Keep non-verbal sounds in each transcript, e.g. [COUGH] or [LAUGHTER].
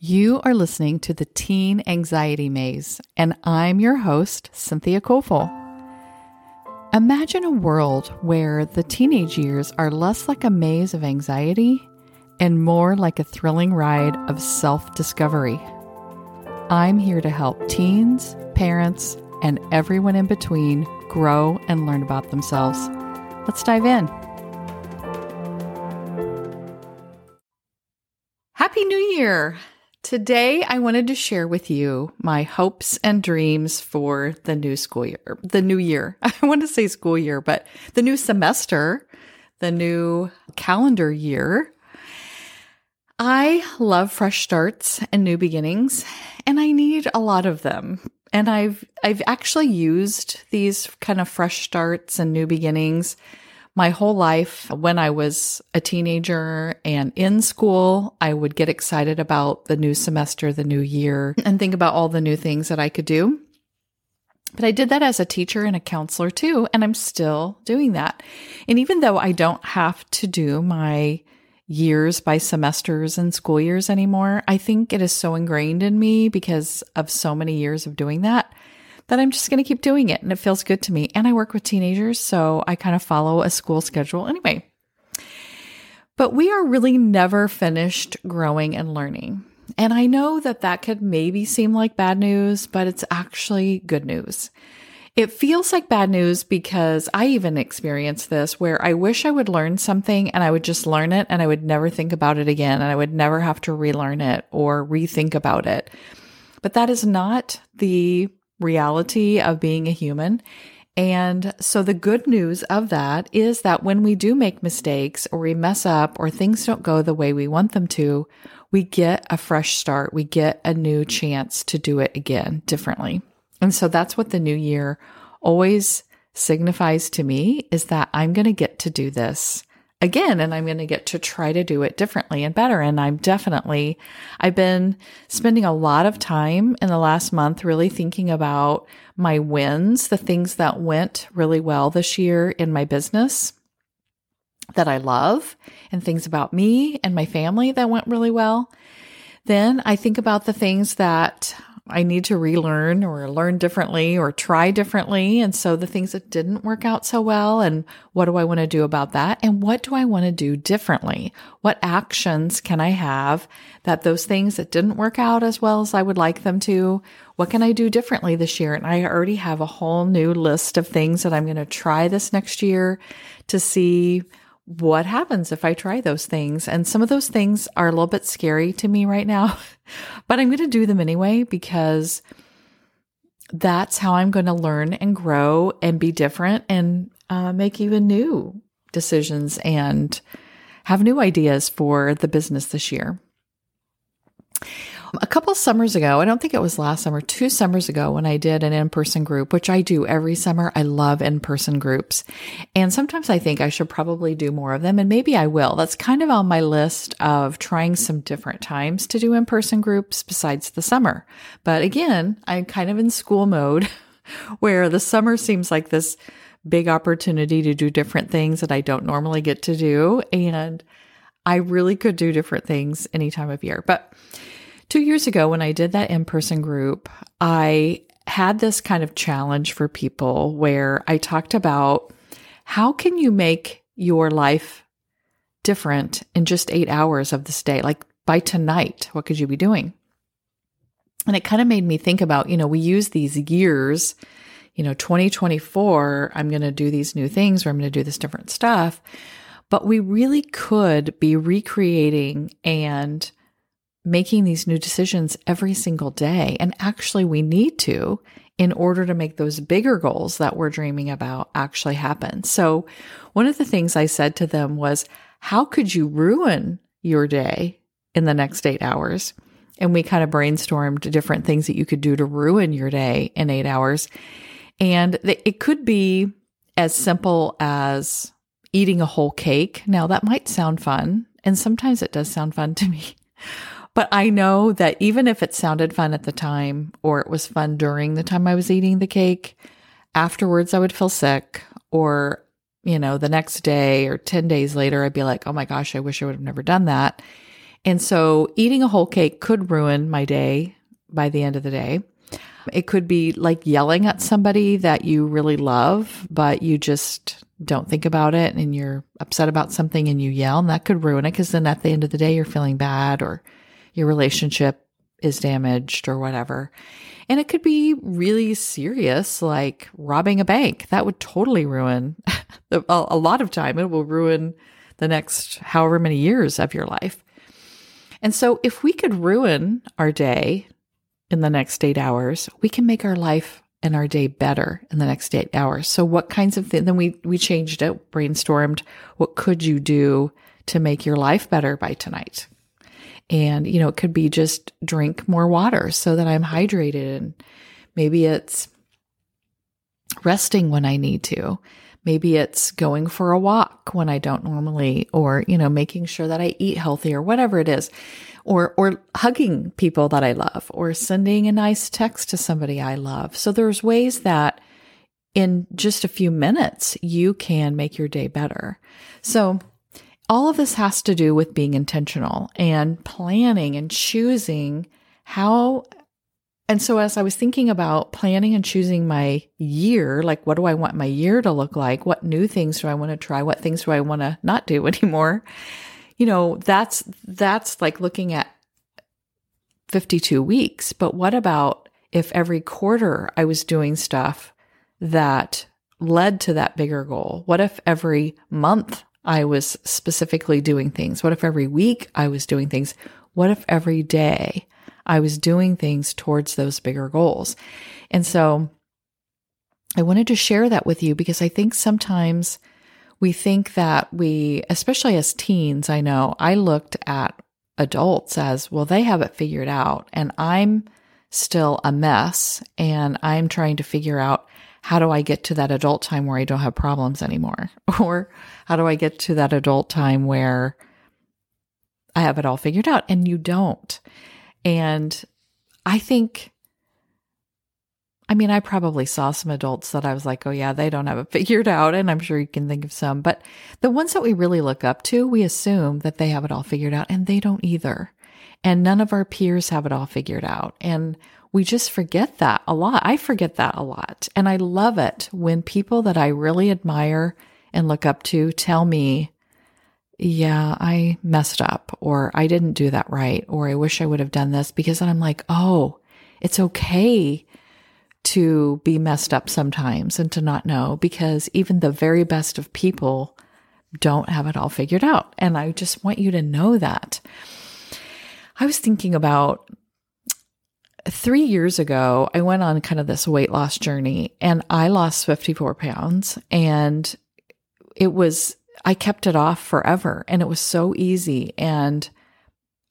You are listening to the Teen Anxiety Maze, and I'm your host, Cynthia Kofel. Imagine a world where the teenage years are less like a maze of anxiety and more like a thrilling ride of self discovery. I'm here to help teens, parents, and everyone in between grow and learn about themselves. Let's dive in. Happy New Year! Today, I wanted to share with you my hopes and dreams for the new school year, the new year. [LAUGHS] I want to say school year, but the new semester, the new calendar year. I love fresh starts and new beginnings, and I need a lot of them. And I've I've actually used these kind of fresh starts and new beginnings my whole life, when I was a teenager and in school, I would get excited about the new semester, the new year, and think about all the new things that I could do. But I did that as a teacher and a counselor too, and I'm still doing that. And even though I don't have to do my years by semesters and school years anymore, I think it is so ingrained in me because of so many years of doing that that I'm just going to keep doing it and it feels good to me. And I work with teenagers, so I kind of follow a school schedule anyway. But we are really never finished growing and learning. And I know that that could maybe seem like bad news, but it's actually good news. It feels like bad news because I even experienced this where I wish I would learn something and I would just learn it and I would never think about it again and I would never have to relearn it or rethink about it. But that is not the reality of being a human. And so the good news of that is that when we do make mistakes or we mess up or things don't go the way we want them to, we get a fresh start. We get a new chance to do it again differently. And so that's what the new year always signifies to me is that I'm going to get to do this again and I'm going to get to try to do it differently and better. And I'm definitely, I've been spending a lot of time in the last month really thinking about my wins, the things that went really well this year in my business that I love and things about me and my family that went really well. Then I think about the things that I need to relearn or learn differently or try differently. And so the things that didn't work out so well, and what do I want to do about that? And what do I want to do differently? What actions can I have that those things that didn't work out as well as I would like them to, what can I do differently this year? And I already have a whole new list of things that I'm going to try this next year to see what happens if I try those things? And some of those things are a little bit scary to me right now, [LAUGHS] but I'm going to do them anyway because that's how I'm going to learn and grow and be different and uh, make even new decisions and have new ideas for the business this year. A couple summers ago, I don't think it was last summer, two summers ago, when I did an in person group, which I do every summer. I love in person groups. And sometimes I think I should probably do more of them, and maybe I will. That's kind of on my list of trying some different times to do in person groups besides the summer. But again, I'm kind of in school mode [LAUGHS] where the summer seems like this big opportunity to do different things that I don't normally get to do. And I really could do different things any time of year. But Two years ago, when I did that in person group, I had this kind of challenge for people where I talked about how can you make your life different in just eight hours of this day? Like by tonight, what could you be doing? And it kind of made me think about, you know, we use these years, you know, 2024, I'm going to do these new things or I'm going to do this different stuff. But we really could be recreating and making these new decisions every single day. And actually, we need to in order to make those bigger goals that we're dreaming about actually happen. So, one of the things I said to them was, How could you ruin your day in the next eight hours? And we kind of brainstormed different things that you could do to ruin your day in eight hours. And it could be as simple as eating a whole cake. Now, that might sound fun. And sometimes it does sound fun to me. But I know that even if it sounded fun at the time or it was fun during the time I was eating the cake, afterwards I would feel sick or, you know, the next day or 10 days later, I'd be like, oh my gosh, I wish I would have never done that. And so eating a whole cake could ruin my day by the end of the day. It could be like yelling at somebody that you really love, but you just don't think about it and you're upset about something and you yell, and that could ruin it because then at the end of the day, you're feeling bad or your relationship is damaged or whatever. And it could be really serious, like robbing a bank. That would totally ruin [LAUGHS] a lot of time. It will ruin the next however many years of your life. And so, if we could ruin our day in the next eight hours, we can make our life and our day better in the next eight hours. So, what kinds of things? Then we we changed it, brainstormed. What could you do to make your life better by tonight? And, you know, it could be just drink more water so that I'm hydrated. And maybe it's resting when I need to. Maybe it's going for a walk when I don't normally, or, you know, making sure that I eat healthy or whatever it is, or, or hugging people that I love, or sending a nice text to somebody I love. So there's ways that in just a few minutes, you can make your day better. So all of this has to do with being intentional and planning and choosing how. And so, as I was thinking about planning and choosing my year, like what do I want my year to look like? What new things do I want to try? What things do I want to not do [LAUGHS] anymore? You know, that's that's like looking at 52 weeks. But what about if every quarter I was doing stuff that led to that bigger goal? What if every month I was specifically doing things? What if every week I was doing things? What if every day I was doing things towards those bigger goals? And so I wanted to share that with you because I think sometimes we think that we, especially as teens, I know I looked at adults as, well, they have it figured out and I'm still a mess and I'm trying to figure out how do I get to that adult time where I don't have problems anymore? [LAUGHS] Or how do I get to that adult time where I have it all figured out and you don't? And I think, I mean, I probably saw some adults that I was like, oh, yeah, they don't have it [LAUGHS] figured out. And I'm sure you can think of some. But the ones that we really look up to, we assume that they have it all figured out and they don't either. And none of our peers have it all figured out. And we just forget that a lot. I forget that a lot. And I love it when people that I really admire and look up to tell me, yeah, I messed up, or I didn't do that right, or I wish I would have done this because then I'm like, oh, it's okay to be messed up sometimes and to not know because even the very best of people don't have it all figured out. And I just want you to know that. I was thinking about three years ago, I went on kind of this weight loss journey and I lost 54 pounds and it was, I kept it off forever and it was so easy. And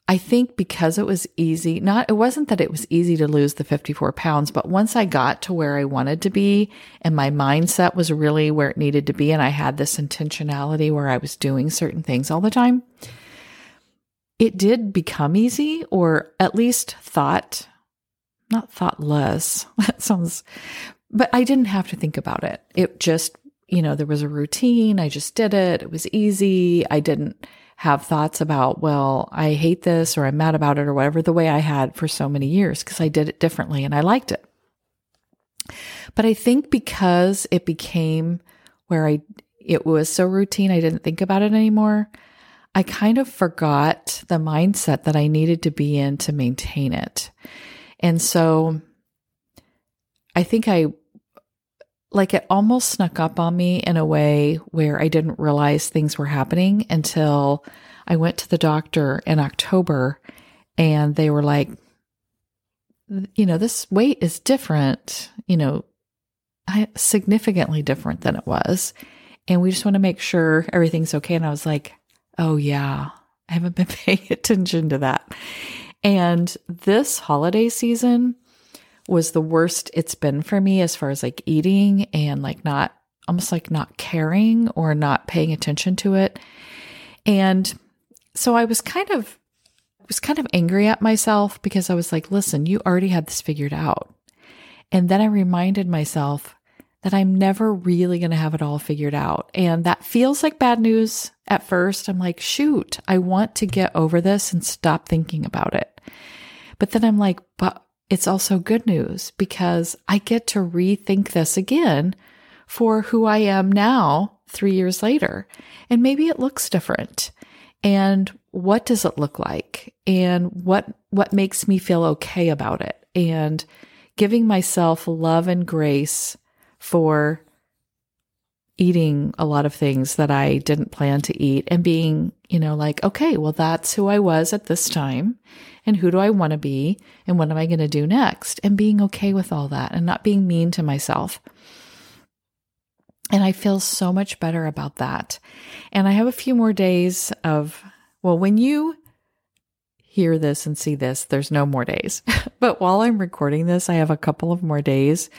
I think because it was easy, not, it wasn't that it was easy to lose the 54 pounds, but once I got to where I wanted to be and my mindset was really where it needed to be, and I had this intentionality where I was doing certain things all the time, it did become easy or at least thought not thoughtless. [LAUGHS] That sounds, but I didn't have to think about it. It just, you know, there was a routine. I just did it. It was easy. I didn't have thoughts about, well, I hate this or I'm mad about it or whatever the way I had for so many years because I did it differently and I liked it. But I think because it became where I, it was so routine, I didn't think about it anymore. I kind of forgot the mindset that I needed to be in to maintain it. And so I think I like it almost snuck up on me in a way where I didn't realize things were happening until I went to the doctor in October and they were like, you know, this weight is different, you know, significantly different than it was. And we just want to make sure everything's okay. And I was like, oh, yeah, I haven't been [LAUGHS] paying attention to that. And this holiday season was the worst it's been for me as far as like eating and like not almost like not caring or not paying attention to it. And so I was kind of was kind of angry at myself because I was like, listen, you already had this figured out. And then I reminded myself that I'm never really going to have it all figured out. And that feels like bad news at first. I'm like, shoot, I want to get over this and stop thinking about it. But then I'm like, but it's also good news because I get to rethink this again for who I am now, three years later. And maybe it looks different. And what does it look like? And what, what makes me feel okay about it? And giving myself love and grace for eating a lot of things that I didn't plan to eat and being, you know, like, okay, well, that's who I was at this time. And who do I want to be? And what am I going to do next? And being okay with all that and not being mean to myself. And I feel so much better about that. And I have a few more days of, well, when you hear this and see this, there's no more days. [LAUGHS] but while I'm recording this, I have a couple of more days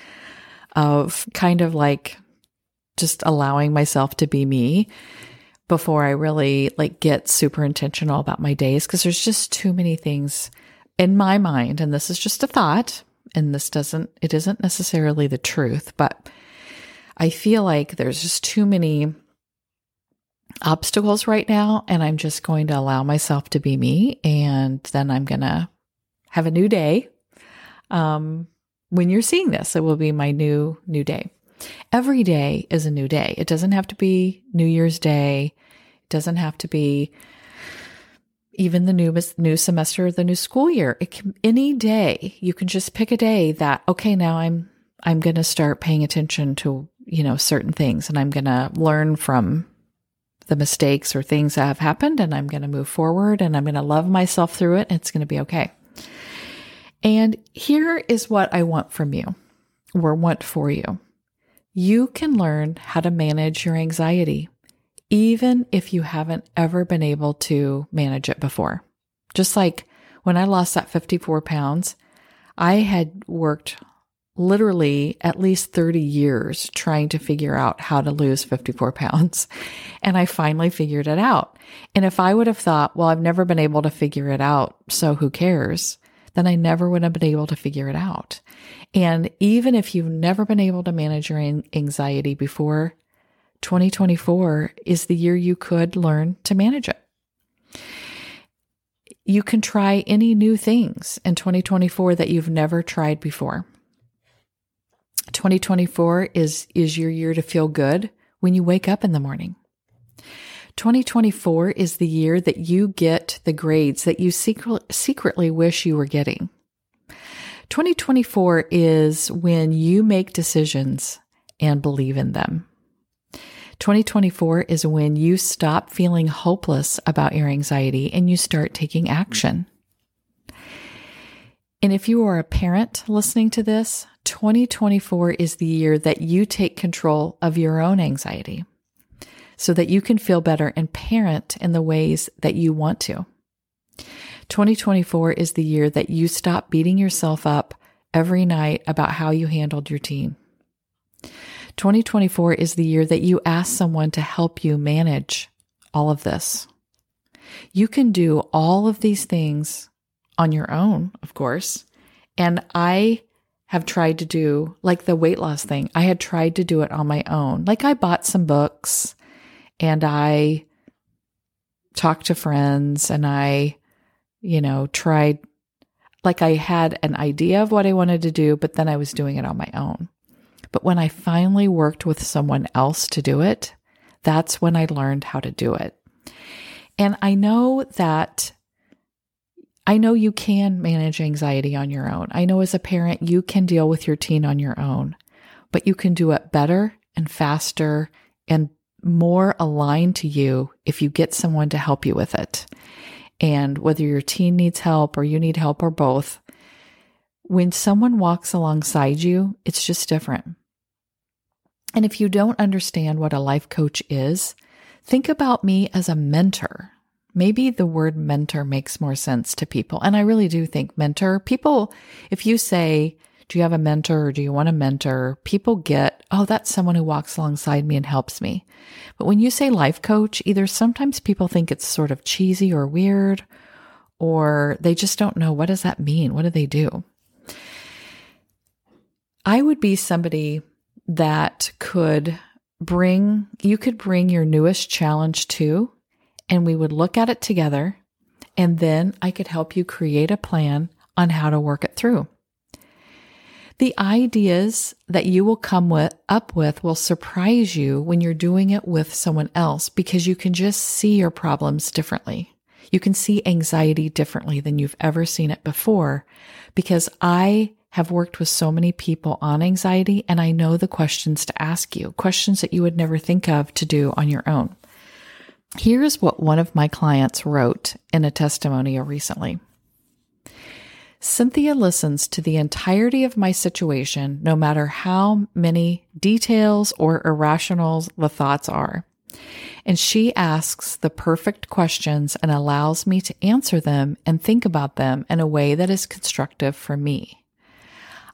of kind of like just allowing myself to be me before I really like get super intentional about my days because there's just too many things in my mind and this is just a thought and this doesn't it isn't necessarily the truth but I feel like there's just too many obstacles right now and I'm just going to allow myself to be me and then I'm going to have a new day. Um when you're seeing this, it will be my new, new day. Every day is a new day. It doesn't have to be New Year's Day. It doesn't have to be even the new new semester, or the new school year. It can any day. You can just pick a day that okay, now I'm I'm going to start paying attention to, you know, certain things and I'm going to learn from the mistakes or things that have happened and I'm going to move forward and I'm going to love myself through it and it's going to be okay. And here is what I want from you or want for you. You can learn how to manage your anxiety, even if you haven't ever been able to manage it before. Just like when I lost that 54 pounds, I had worked literally at least 30 years trying to figure out how to lose 54 pounds. [LAUGHS] And I finally figured it out. And if I would have thought, well, I've never been able to figure it out, so who cares? Then I never would have been able to figure it out. And even if you've never been able to manage your anxiety before, 2024 is the year you could learn to manage it. You can try any new things in 2024 that you've never tried before. 2024 is, is your year to feel good when you wake up in the morning. 2024 is the year that you get the grades that you secret, secretly wish you were getting. 2024 is when you make decisions and believe in them. 2024 is when you stop feeling hopeless about your anxiety and you start taking action. And if you are a parent listening to this, 2024 is the year that you take control of your own anxiety so that you can feel better and parent in the ways that you want to. 2024 is the year that you stop beating yourself up every night about how you handled your team. 2024 is the year that you ask someone to help you manage all of this. You can do all of these things on your own, of course. And I have tried to do, like the weight loss thing, I had tried to do it on my own. Like I bought some books and I talked to friends and I, you know, tried like I had an idea of what I wanted to do, but then I was doing it on my own. But when I finally worked with someone else to do it, that's when I learned how to do it. And I know that I know you can manage anxiety on your own. I know as a parent, you can deal with your teen on your own, but you can do it better and faster and more aligned to you if you get someone to help you with it. And whether your teen needs help or you need help or both, when someone walks alongside you, it's just different. And if you don't understand what a life coach is, think about me as a mentor. Maybe the word mentor makes more sense to people. And I really do think mentor, people, if you say, do you have a mentor or do you want a mentor? People get, oh, that's someone who walks alongside me and helps me. But when you say life coach, either sometimes people think it's sort of cheesy or weird, or they just don't know what does that mean? What do they do? I would be somebody that could bring, you could bring your newest challenge to, and we would look at it together. And then I could help you create a plan on how to work it through. The ideas that you will come with, up with will surprise you when you're doing it with someone else because you can just see your problems differently. You can see anxiety differently than you've ever seen it before because I have worked with so many people on anxiety and I know the questions to ask you, questions that you would never think of to do on your own. Here's what one of my clients wrote in a testimonial recently. Cynthia listens to the entirety of my situation, no matter how many details or irrational the thoughts are. And she asks the perfect questions and allows me to answer them and think about them in a way that is constructive for me.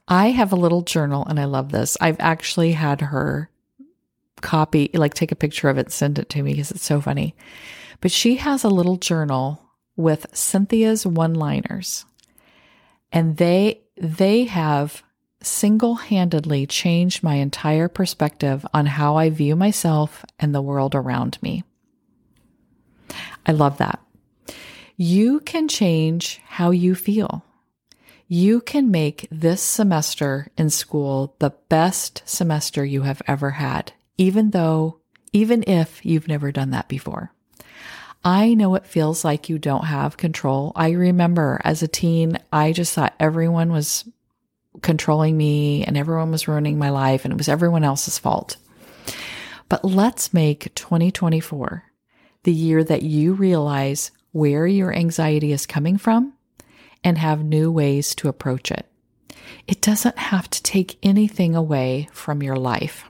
I have a little journal and I love this. I've actually had her copy, like take a picture of it, send it to me because it's so funny. But she has a little journal with Cynthia's one liners and they they have single-handedly changed my entire perspective on how I view myself and the world around me. I love that. You can change how you feel. You can make this semester in school the best semester you have ever had, even though, even if you've never done that before. I know it feels like you don't have control. I remember as a teen, I just thought everyone was controlling me and everyone was ruining my life and it was everyone else's fault. But let's make 2024 the year that you realize where your anxiety is coming from and have new ways to approach it. It doesn't have to take anything away from your life.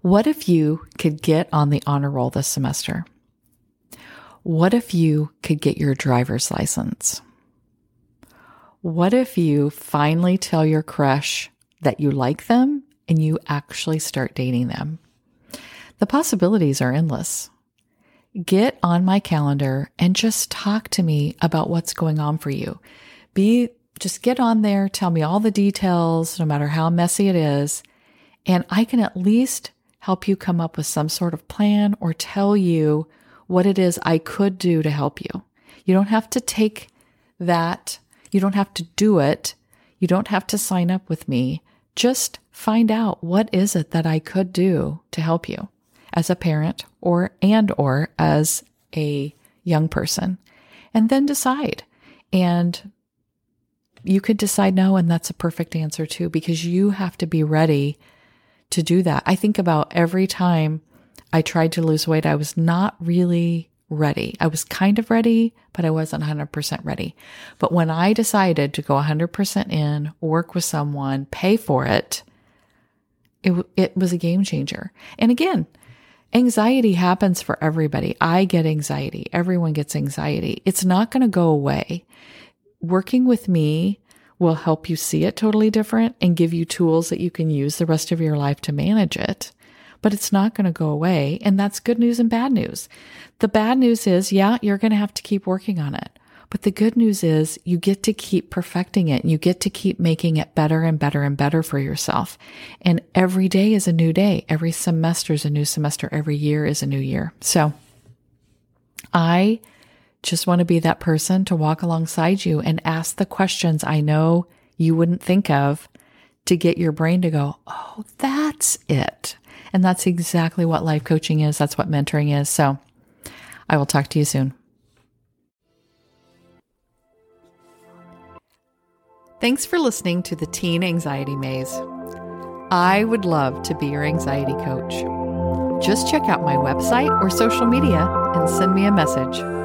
What if you could get on the honor roll this semester? What if you could get your driver's license? What if you finally tell your crush that you like them and you actually start dating them? The possibilities are endless. Get on my calendar and just talk to me about what's going on for you. Be just get on there, tell me all the details, no matter how messy it is, and I can at least help you come up with some sort of plan or tell you what it is I could do to help you. You don't have to take that. You don't have to do it. You don't have to sign up with me. Just find out what is it that I could do to help you as a parent or and or as a young person and then decide. And you could decide no and that's a perfect answer too because you have to be ready to do that. I think about every time I tried to lose weight, I was not really ready. I was kind of ready, but I wasn't 100% ready. But when I decided to go 100% in, work with someone, pay for it, it, it was a game changer. And again, anxiety happens for everybody. I get anxiety. Everyone gets anxiety. It's not going to go away. Working with me will help you see it totally different and give you tools that you can use the rest of your life to manage it. But it's not going to go away. And that's good news and bad news. The bad news is, yeah, you're going to have to keep working on it. But the good news is you get to keep perfecting it and you get to keep making it better and better and better for yourself. And every day is a new day. Every semester is a new semester. Every year is a new year. So I just want to be that person to walk alongside you and ask the questions I know you wouldn't think of to get your brain to go, Oh, that's it. And that's exactly what life coaching is. That's what mentoring is. So I will talk to you soon. Thanks for listening to the Teen Anxiety Maze. I would love to be your anxiety coach. Just check out my website or social media and send me a message.